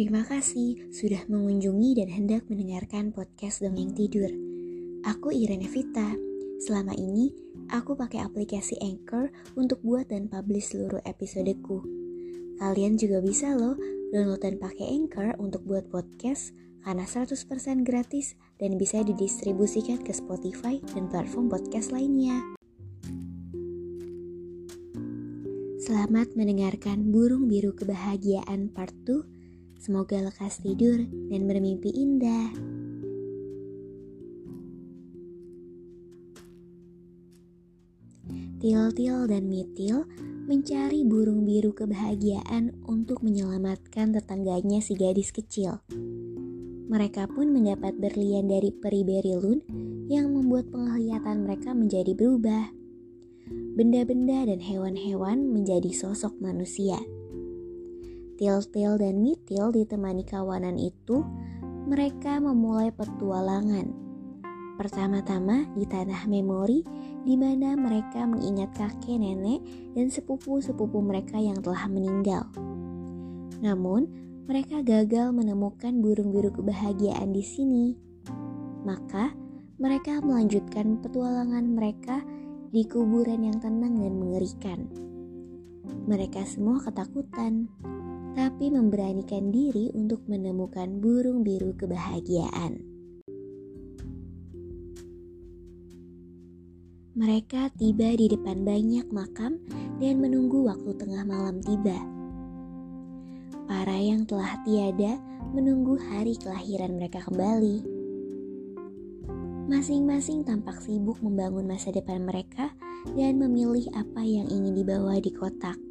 Terima kasih sudah mengunjungi dan hendak mendengarkan podcast Dongeng Tidur. Aku Irene Vita. Selama ini, aku pakai aplikasi Anchor untuk buat dan publish seluruh episodeku. Kalian juga bisa loh download dan pakai Anchor untuk buat podcast karena 100% gratis dan bisa didistribusikan ke Spotify dan platform podcast lainnya. Selamat mendengarkan Burung Biru Kebahagiaan Part 2. Semoga lekas tidur dan bermimpi indah. Til-til dan Mitil mencari burung biru kebahagiaan untuk menyelamatkan tetangganya si gadis kecil. Mereka pun mendapat berlian dari peri Berilun yang membuat penglihatan mereka menjadi berubah. Benda-benda dan hewan-hewan menjadi sosok manusia. Til-til dan Mitil ditemani kawanan itu, mereka memulai petualangan. Pertama-tama di tanah memori di mana mereka mengingat kakek nenek dan sepupu-sepupu mereka yang telah meninggal. Namun, mereka gagal menemukan burung biru kebahagiaan di sini. Maka, mereka melanjutkan petualangan mereka di kuburan yang tenang dan mengerikan. Mereka semua ketakutan, tapi memberanikan diri untuk menemukan burung biru kebahagiaan. Mereka tiba di depan banyak makam dan menunggu waktu tengah malam tiba. Para yang telah tiada menunggu hari kelahiran mereka kembali. Masing-masing tampak sibuk membangun masa depan mereka dan memilih apa yang ingin dibawa di kotak.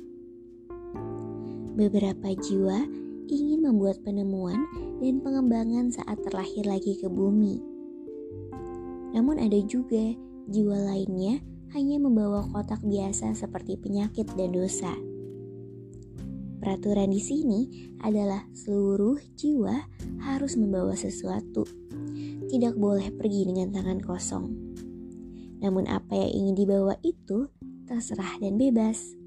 Beberapa jiwa ingin membuat penemuan dan pengembangan saat terlahir lagi ke bumi. Namun ada juga jiwa lainnya hanya membawa kotak biasa seperti penyakit dan dosa. Peraturan di sini adalah seluruh jiwa harus membawa sesuatu. Tidak boleh pergi dengan tangan kosong. Namun apa yang ingin dibawa itu terserah dan bebas.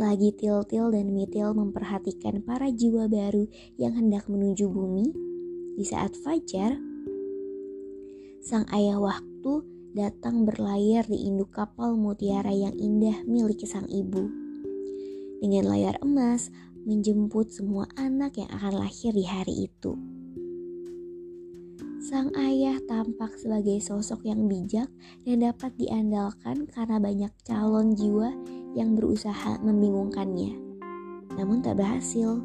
Selagi Til-Til dan Mitil memperhatikan para jiwa baru yang hendak menuju bumi, di saat fajar, sang ayah waktu datang berlayar di induk kapal mutiara yang indah milik sang ibu. Dengan layar emas, menjemput semua anak yang akan lahir di hari itu. Sang ayah tampak sebagai sosok yang bijak dan dapat diandalkan karena banyak calon jiwa yang berusaha membingungkannya. Namun tak berhasil.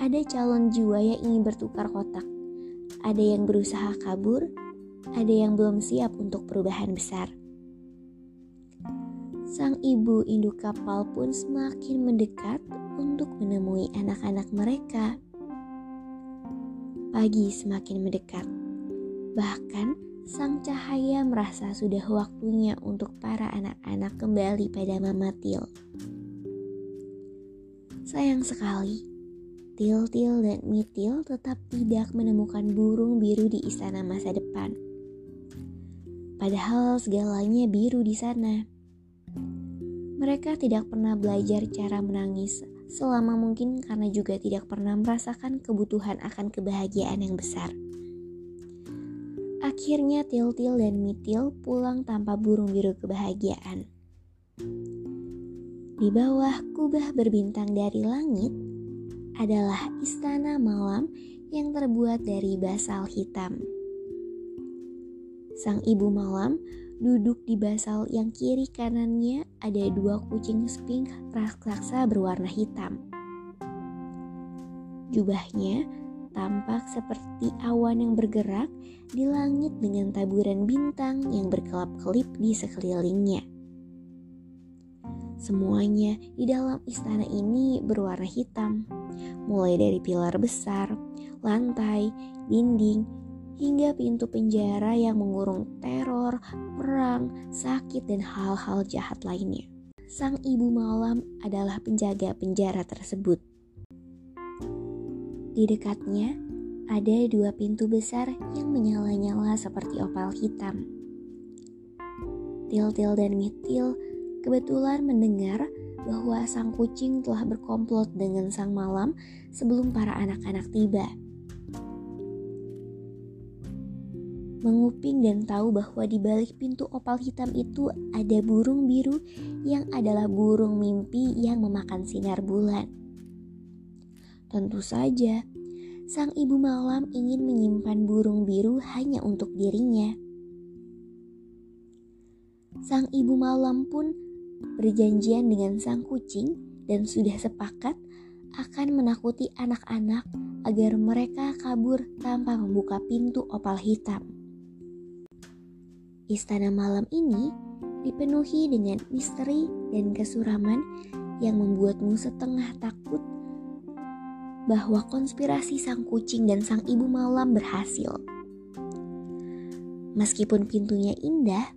Ada calon jiwa yang ingin bertukar kotak. Ada yang berusaha kabur ada yang belum siap untuk perubahan besar. Sang ibu induk kapal pun semakin mendekat untuk menemui anak-anak mereka. Pagi semakin mendekat. Bahkan sang cahaya merasa sudah waktunya untuk para anak-anak kembali pada Mama Til. Sayang sekali, Til-Til dan Mitil tetap tidak menemukan burung biru di istana masa depan. Padahal segalanya biru di sana. Mereka tidak pernah belajar cara menangis selama mungkin karena juga tidak pernah merasakan kebutuhan akan kebahagiaan yang besar. Akhirnya Til-Til dan Mitil pulang tanpa burung biru kebahagiaan. Di bawah kubah berbintang dari langit adalah istana malam yang terbuat dari basal hitam. Sang ibu malam duduk di basal yang kiri kanannya ada dua kucing spink raksasa berwarna hitam. Jubahnya tampak seperti awan yang bergerak di langit dengan taburan bintang yang berkelap-kelip di sekelilingnya. Semuanya di dalam istana ini berwarna hitam, mulai dari pilar besar, lantai, dinding, hingga pintu penjara yang mengurung teror, perang, sakit, dan hal-hal jahat lainnya. Sang ibu malam adalah penjaga penjara tersebut. Di dekatnya ada dua pintu besar yang menyala-nyala seperti opal hitam. Til-til dan Mitil kebetulan mendengar bahwa sang kucing telah berkomplot dengan sang malam sebelum para anak-anak tiba. Menguping dan tahu bahwa di balik pintu opal hitam itu ada burung biru yang adalah burung mimpi yang memakan sinar bulan. Tentu saja, sang ibu malam ingin menyimpan burung biru hanya untuk dirinya. Sang ibu malam pun berjanjian dengan sang kucing dan sudah sepakat akan menakuti anak-anak agar mereka kabur tanpa membuka pintu opal hitam. Istana malam ini dipenuhi dengan misteri dan kesuraman yang membuatmu setengah takut bahwa konspirasi sang kucing dan sang ibu malam berhasil. Meskipun pintunya indah,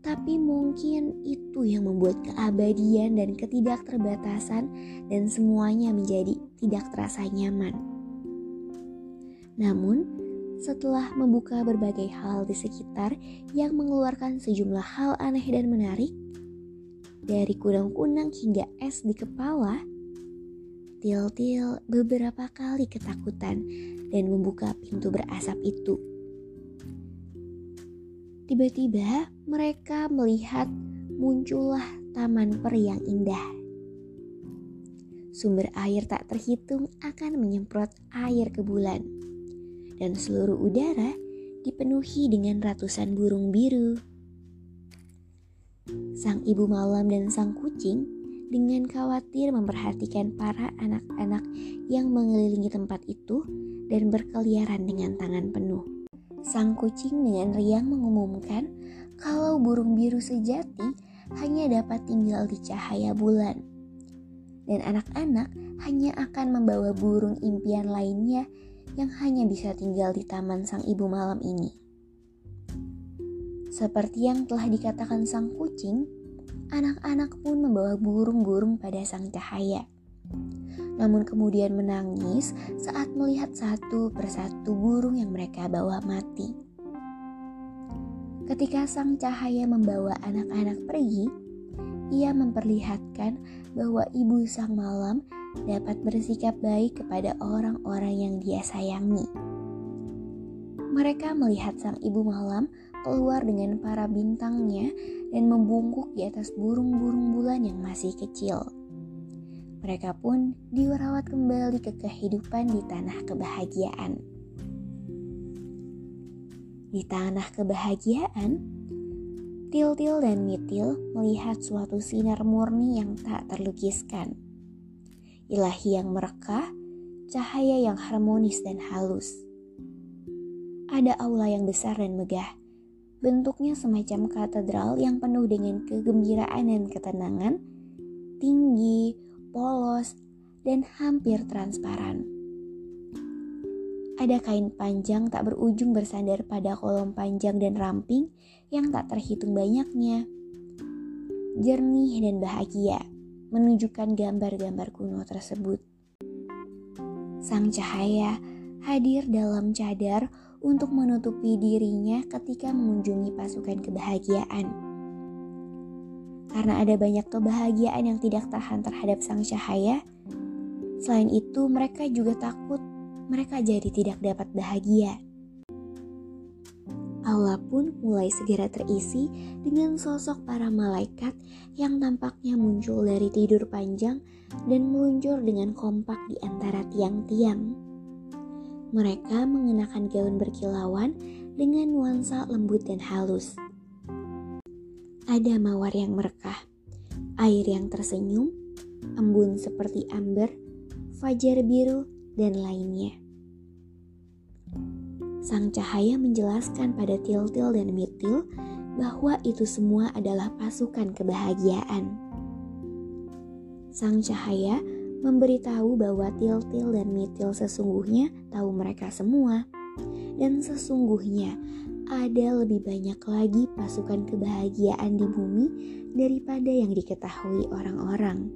tapi mungkin itu yang membuat keabadian dan ketidakterbatasan dan semuanya menjadi tidak terasa nyaman. Namun, setelah membuka berbagai hal di sekitar yang mengeluarkan sejumlah hal aneh dan menarik, dari kunang-kunang hingga es di kepala, Til-til beberapa kali ketakutan dan membuka pintu berasap itu. Tiba-tiba mereka melihat muncullah taman peri yang indah. Sumber air tak terhitung akan menyemprot air ke bulan. Dan seluruh udara dipenuhi dengan ratusan burung biru. Sang ibu malam dan sang kucing dengan khawatir memperhatikan para anak-anak yang mengelilingi tempat itu dan berkeliaran dengan tangan penuh. Sang kucing dengan riang mengumumkan kalau burung biru sejati hanya dapat tinggal di cahaya bulan. Dan anak-anak hanya akan membawa burung impian lainnya yang hanya bisa tinggal di taman sang ibu malam ini. Seperti yang telah dikatakan sang kucing, anak-anak pun membawa burung-burung pada sang cahaya namun kemudian menangis saat melihat satu persatu burung yang mereka bawa mati. Ketika sang cahaya membawa anak-anak pergi, ia memperlihatkan bahwa ibu sang malam dapat bersikap baik kepada orang-orang yang dia sayangi. Mereka melihat sang ibu malam keluar dengan para bintangnya dan membungkuk di atas burung-burung bulan yang masih kecil. Mereka pun dirawat kembali ke kehidupan di tanah kebahagiaan. Di tanah kebahagiaan, Til-til dan Mitil melihat suatu sinar murni yang tak terlukiskan. Ilahi yang merekah, cahaya yang harmonis dan halus. Ada aula yang besar dan megah, bentuknya semacam katedral yang penuh dengan kegembiraan dan ketenangan, tinggi, polos, dan hampir transparan. Ada kain panjang tak berujung bersandar pada kolom panjang dan ramping yang tak terhitung banyaknya. Jernih dan bahagia menunjukkan gambar-gambar kuno tersebut. Sang cahaya hadir dalam cadar untuk menutupi dirinya ketika mengunjungi pasukan kebahagiaan karena ada banyak kebahagiaan yang tidak tahan terhadap sang cahaya. Selain itu, mereka juga takut mereka jadi tidak dapat bahagia. Allah pun mulai segera terisi dengan sosok para malaikat yang tampaknya muncul dari tidur panjang dan meluncur dengan kompak di antara tiang-tiang. Mereka mengenakan gaun berkilauan dengan nuansa lembut dan halus ada mawar yang merekah, air yang tersenyum, embun seperti amber, fajar biru, dan lainnya. Sang cahaya menjelaskan pada Tiltil dan Mitil bahwa itu semua adalah pasukan kebahagiaan. Sang cahaya memberitahu bahwa Tiltil dan Mitil sesungguhnya tahu mereka semua. Dan sesungguhnya ada lebih banyak lagi pasukan kebahagiaan di bumi daripada yang diketahui orang-orang.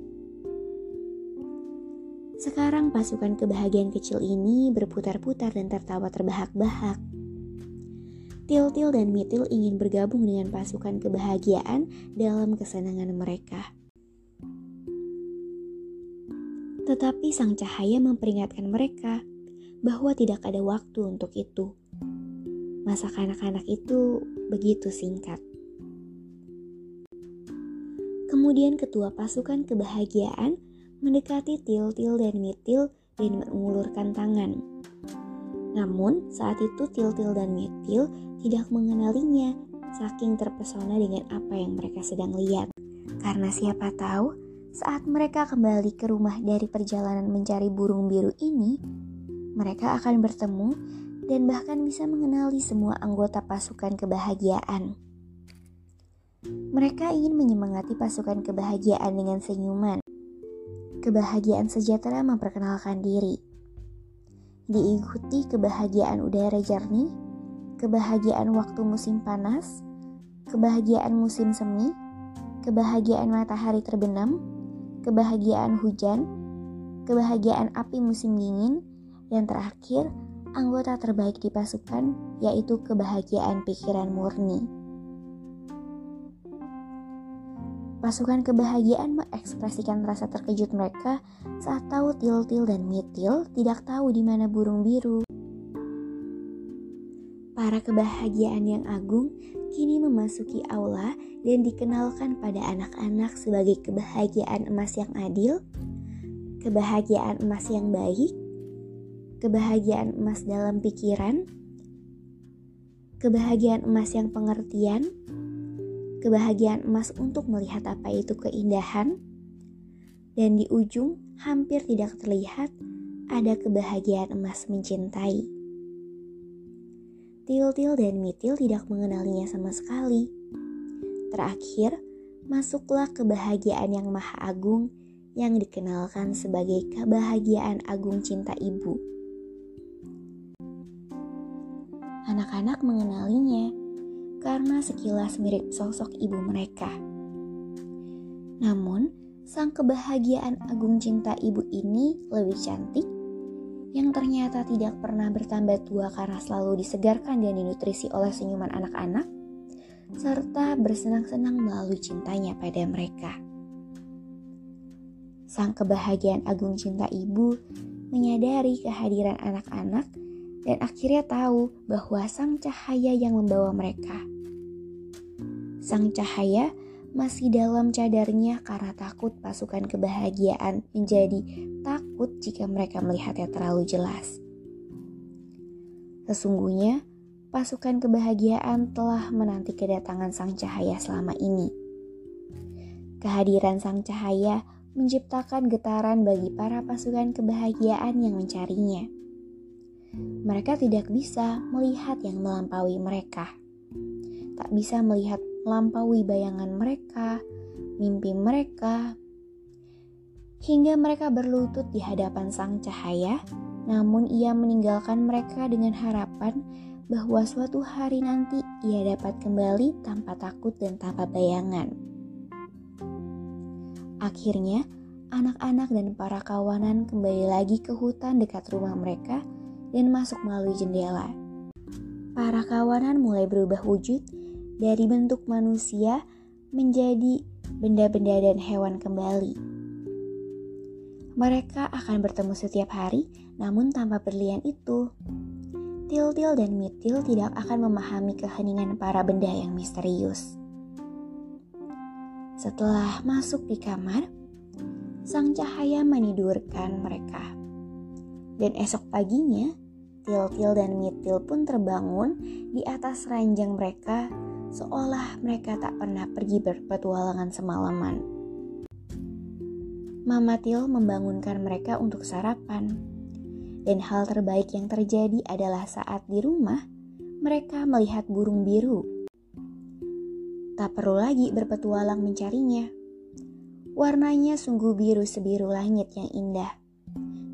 Sekarang pasukan kebahagiaan kecil ini berputar-putar dan tertawa terbahak-bahak. Til-til dan Mitil ingin bergabung dengan pasukan kebahagiaan dalam kesenangan mereka. Tetapi sang cahaya memperingatkan mereka bahwa tidak ada waktu untuk itu. Masa kanak-kanak itu begitu singkat. Kemudian ketua pasukan kebahagiaan mendekati Til-Til dan Mitil dan mengulurkan tangan. Namun saat itu Til-Til dan Mitil tidak mengenalinya saking terpesona dengan apa yang mereka sedang lihat. Karena siapa tahu saat mereka kembali ke rumah dari perjalanan mencari burung biru ini, mereka akan bertemu dan bahkan bisa mengenali semua anggota pasukan kebahagiaan. Mereka ingin menyemangati pasukan kebahagiaan dengan senyuman. Kebahagiaan sejahtera memperkenalkan diri. Diikuti kebahagiaan udara jernih, kebahagiaan waktu musim panas, kebahagiaan musim semi, kebahagiaan matahari terbenam, kebahagiaan hujan, kebahagiaan api musim dingin, dan terakhir, anggota terbaik di pasukan yaitu kebahagiaan pikiran murni. Pasukan kebahagiaan mengekspresikan rasa terkejut mereka saat tahu Til-Til dan Mitil tidak tahu di mana burung biru. Para kebahagiaan yang agung kini memasuki aula dan dikenalkan pada anak-anak sebagai kebahagiaan emas yang adil, kebahagiaan emas yang baik, kebahagiaan emas dalam pikiran, kebahagiaan emas yang pengertian, kebahagiaan emas untuk melihat apa itu keindahan, dan di ujung hampir tidak terlihat ada kebahagiaan emas mencintai. Til-Til dan Mitil tidak mengenalinya sama sekali. Terakhir, masuklah kebahagiaan yang maha agung yang dikenalkan sebagai kebahagiaan agung cinta ibu. Anak-anak mengenalinya karena sekilas mirip sosok ibu mereka. Namun, sang kebahagiaan agung cinta ibu ini lebih cantik yang ternyata tidak pernah bertambah tua karena selalu disegarkan dan dinutrisi oleh senyuman anak-anak, serta bersenang-senang melalui cintanya pada mereka. Sang kebahagiaan agung cinta ibu menyadari kehadiran anak-anak dan akhirnya tahu bahwa sang cahaya yang membawa mereka. Sang cahaya masih dalam cadarnya karena takut pasukan kebahagiaan menjadi takut jika mereka melihatnya terlalu jelas. Sesungguhnya, pasukan kebahagiaan telah menanti kedatangan sang cahaya selama ini. Kehadiran sang cahaya menciptakan getaran bagi para pasukan kebahagiaan yang mencarinya. Mereka tidak bisa melihat yang melampaui mereka, tak bisa melihat melampaui bayangan mereka, mimpi mereka, hingga mereka berlutut di hadapan sang cahaya. Namun, ia meninggalkan mereka dengan harapan bahwa suatu hari nanti ia dapat kembali tanpa takut dan tanpa bayangan. Akhirnya, anak-anak dan para kawanan kembali lagi ke hutan dekat rumah mereka dan masuk melalui jendela. Para kawanan mulai berubah wujud dari bentuk manusia menjadi benda-benda dan hewan kembali. Mereka akan bertemu setiap hari, namun tanpa berlian itu. Til-til dan Mitil tidak akan memahami keheningan para benda yang misterius. Setelah masuk di kamar, sang cahaya menidurkan mereka. Dan esok paginya, Til-til dan Mitil pun terbangun di atas ranjang mereka seolah mereka tak pernah pergi berpetualangan semalaman. Mama Til membangunkan mereka untuk sarapan. Dan hal terbaik yang terjadi adalah saat di rumah, mereka melihat burung biru. Tak perlu lagi berpetualang mencarinya. Warnanya sungguh biru sebiru langit yang indah.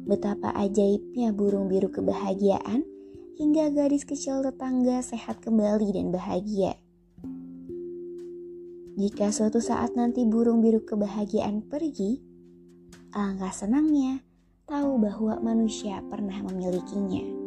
Betapa ajaibnya burung biru kebahagiaan hingga gadis kecil tetangga sehat kembali dan bahagia. Jika suatu saat nanti burung biru kebahagiaan pergi, alangkah senangnya tahu bahwa manusia pernah memilikinya.